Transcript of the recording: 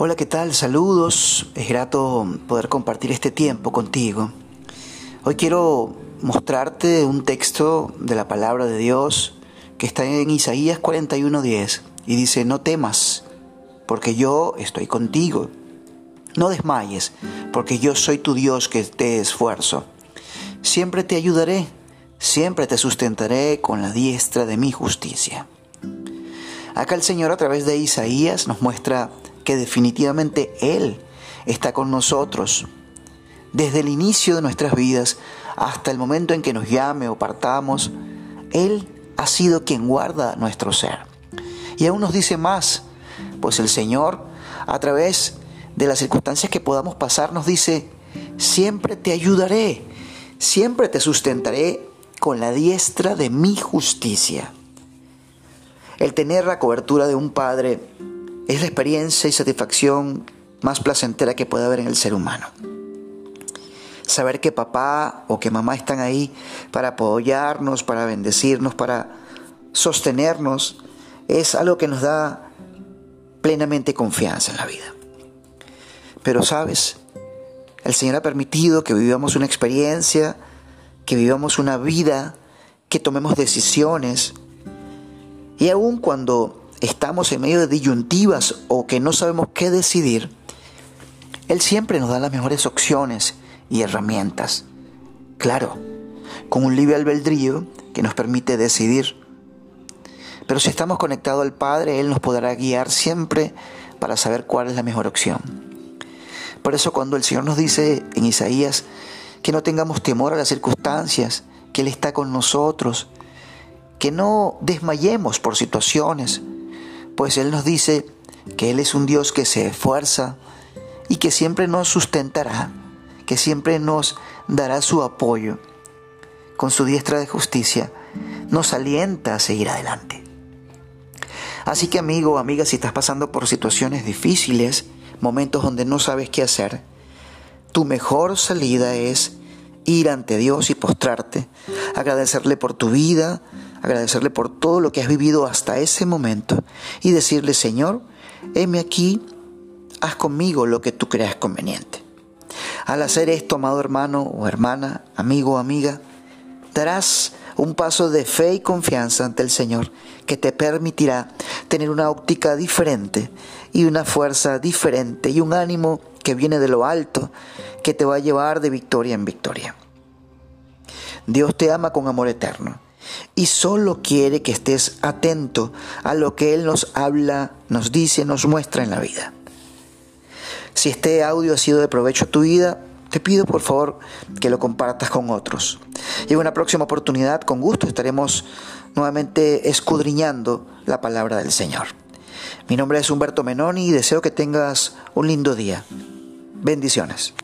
Hola, ¿qué tal? Saludos. Es grato poder compartir este tiempo contigo. Hoy quiero mostrarte un texto de la palabra de Dios que está en Isaías 41:10 y dice, no temas, porque yo estoy contigo. No desmayes, porque yo soy tu Dios que te esfuerzo. Siempre te ayudaré, siempre te sustentaré con la diestra de mi justicia. Acá el Señor a través de Isaías nos muestra que definitivamente Él está con nosotros. Desde el inicio de nuestras vidas hasta el momento en que nos llame o partamos, Él ha sido quien guarda nuestro ser. Y aún nos dice más, pues el Señor, a través de las circunstancias que podamos pasar, nos dice, siempre te ayudaré, siempre te sustentaré con la diestra de mi justicia. El tener la cobertura de un Padre es la experiencia y satisfacción más placentera que puede haber en el ser humano. Saber que papá o que mamá están ahí para apoyarnos, para bendecirnos, para sostenernos, es algo que nos da plenamente confianza en la vida. Pero sabes, el Señor ha permitido que vivamos una experiencia, que vivamos una vida, que tomemos decisiones. Y aun cuando estamos en medio de disyuntivas o que no sabemos qué decidir, Él siempre nos da las mejores opciones y herramientas. Claro, con un libre albedrío que nos permite decidir. Pero si estamos conectados al Padre, Él nos podrá guiar siempre para saber cuál es la mejor opción. Por eso cuando el Señor nos dice en Isaías que no tengamos temor a las circunstancias, que Él está con nosotros, que no desmayemos por situaciones, pues Él nos dice que Él es un Dios que se esfuerza y que siempre nos sustentará, que siempre nos dará su apoyo. Con su diestra de justicia nos alienta a seguir adelante. Así que amigo amiga, si estás pasando por situaciones difíciles, momentos donde no sabes qué hacer, tu mejor salida es ir ante Dios y postrarte, agradecerle por tu vida, agradecerle por todo lo que has vivido hasta ese momento y decirle, Señor, heme aquí, haz conmigo lo que tú creas conveniente. Al hacer esto, amado hermano o hermana, amigo o amiga, darás un paso de fe y confianza ante el Señor que te permitirá tener una óptica diferente y una fuerza diferente y un ánimo que viene de lo alto que te va a llevar de victoria en victoria. Dios te ama con amor eterno y solo quiere que estés atento a lo que Él nos habla, nos dice, nos muestra en la vida. Si este audio ha sido de provecho a tu vida, te pido por favor que lo compartas con otros. Y en una próxima oportunidad, con gusto, estaremos nuevamente escudriñando la palabra del Señor. Mi nombre es Humberto Menoni y deseo que tengas un lindo día. Bendiciones.